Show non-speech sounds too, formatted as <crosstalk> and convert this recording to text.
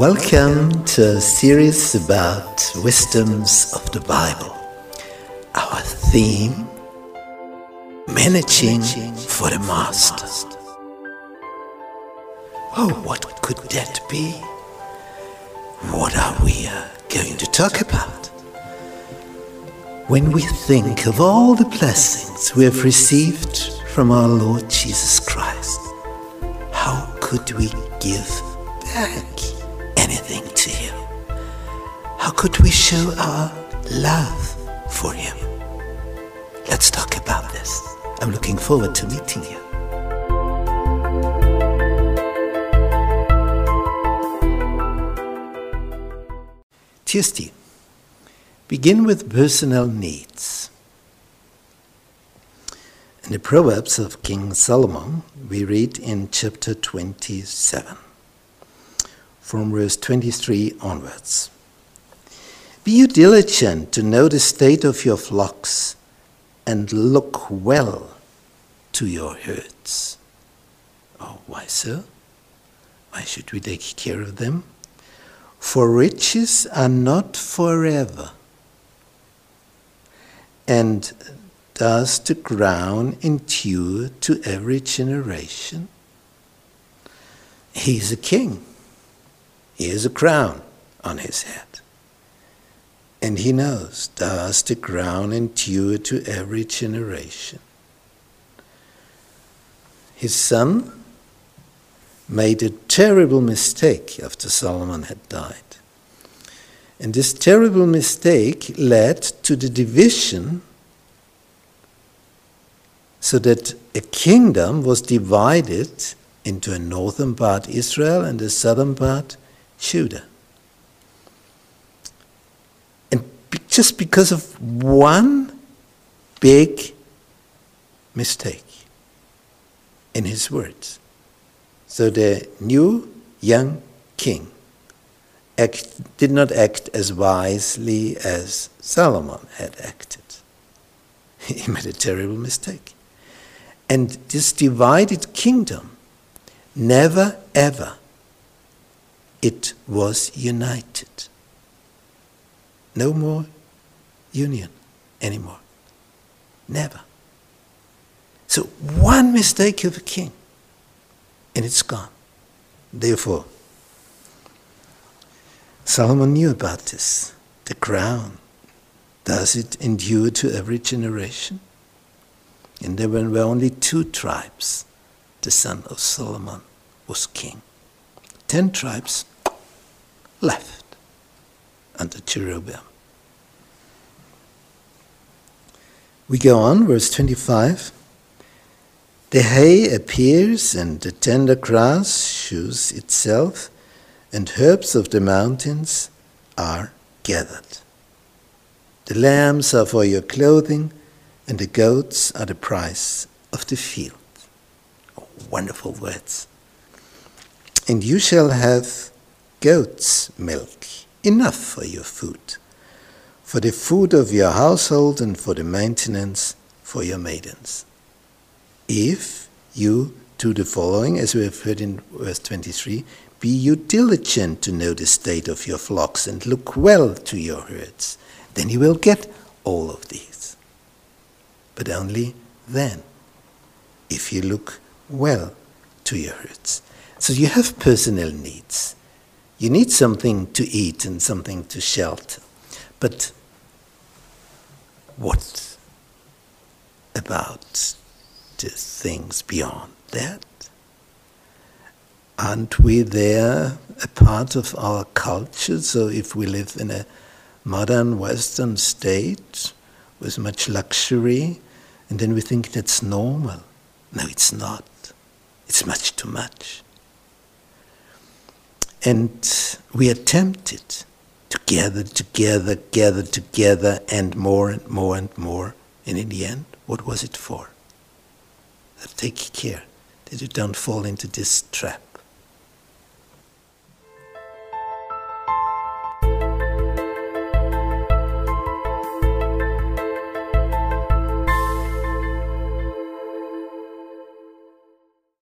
Welcome to a series about wisdoms of the Bible. Our theme Managing for the Master. Oh, what could that be? What are we uh, going to talk about? When we think of all the blessings we have received from our Lord Jesus Christ, how could we give back to Him? How could we show our love for Him? Let's talk about this. I'm looking forward to meeting you. Tuesday. Begin with personal needs. In the Proverbs of King Solomon, we read in chapter 27, from verse 23 onwards Be you diligent to know the state of your flocks, and look well to your herds. Oh, why so? Why should we take care of them? For riches are not forever. And does the ground endure to every generation? He is a king. He has a crown on his head. And he knows, does the ground endure to every generation? His son made a terrible mistake after Solomon had died. And this terrible mistake led to the division so that a kingdom was divided into a northern part Israel and a southern part Judah. And just because of one big mistake in his words. So the new young king act, did not act as wisely as Solomon had acted. <laughs> He made a terrible mistake. And this divided kingdom, never ever, it was united. No more union anymore. Never. So, one mistake of a king and it's gone. Therefore, Solomon knew about this. The crown, does it endure to every generation? And there were only two tribes. The son of Solomon was king. Ten tribes left under Jeroboam. We go on, verse 25. The hay appears, and the tender grass shows itself, and herbs of the mountains are gathered. The lambs are for your clothing, and the goats are the price of the field. Oh, wonderful words. And you shall have goat's milk, enough for your food, for the food of your household, and for the maintenance for your maidens if you do the following, as we have heard in verse 23 Be you diligent to know the state of your flocks and look well to your herds, then you will get all of these. But only then, if you look well to your herds. So you have personal needs. You need something to eat and something to shelter. But what about to things beyond that? Aren't we there a part of our culture? So if we live in a modern Western state with much luxury, and then we think that's normal. No, it's not. It's much too much. And we are tempted to gather together, gather together, and more and more and more. And in the end, what was it for? take care that you don't fall into this trap.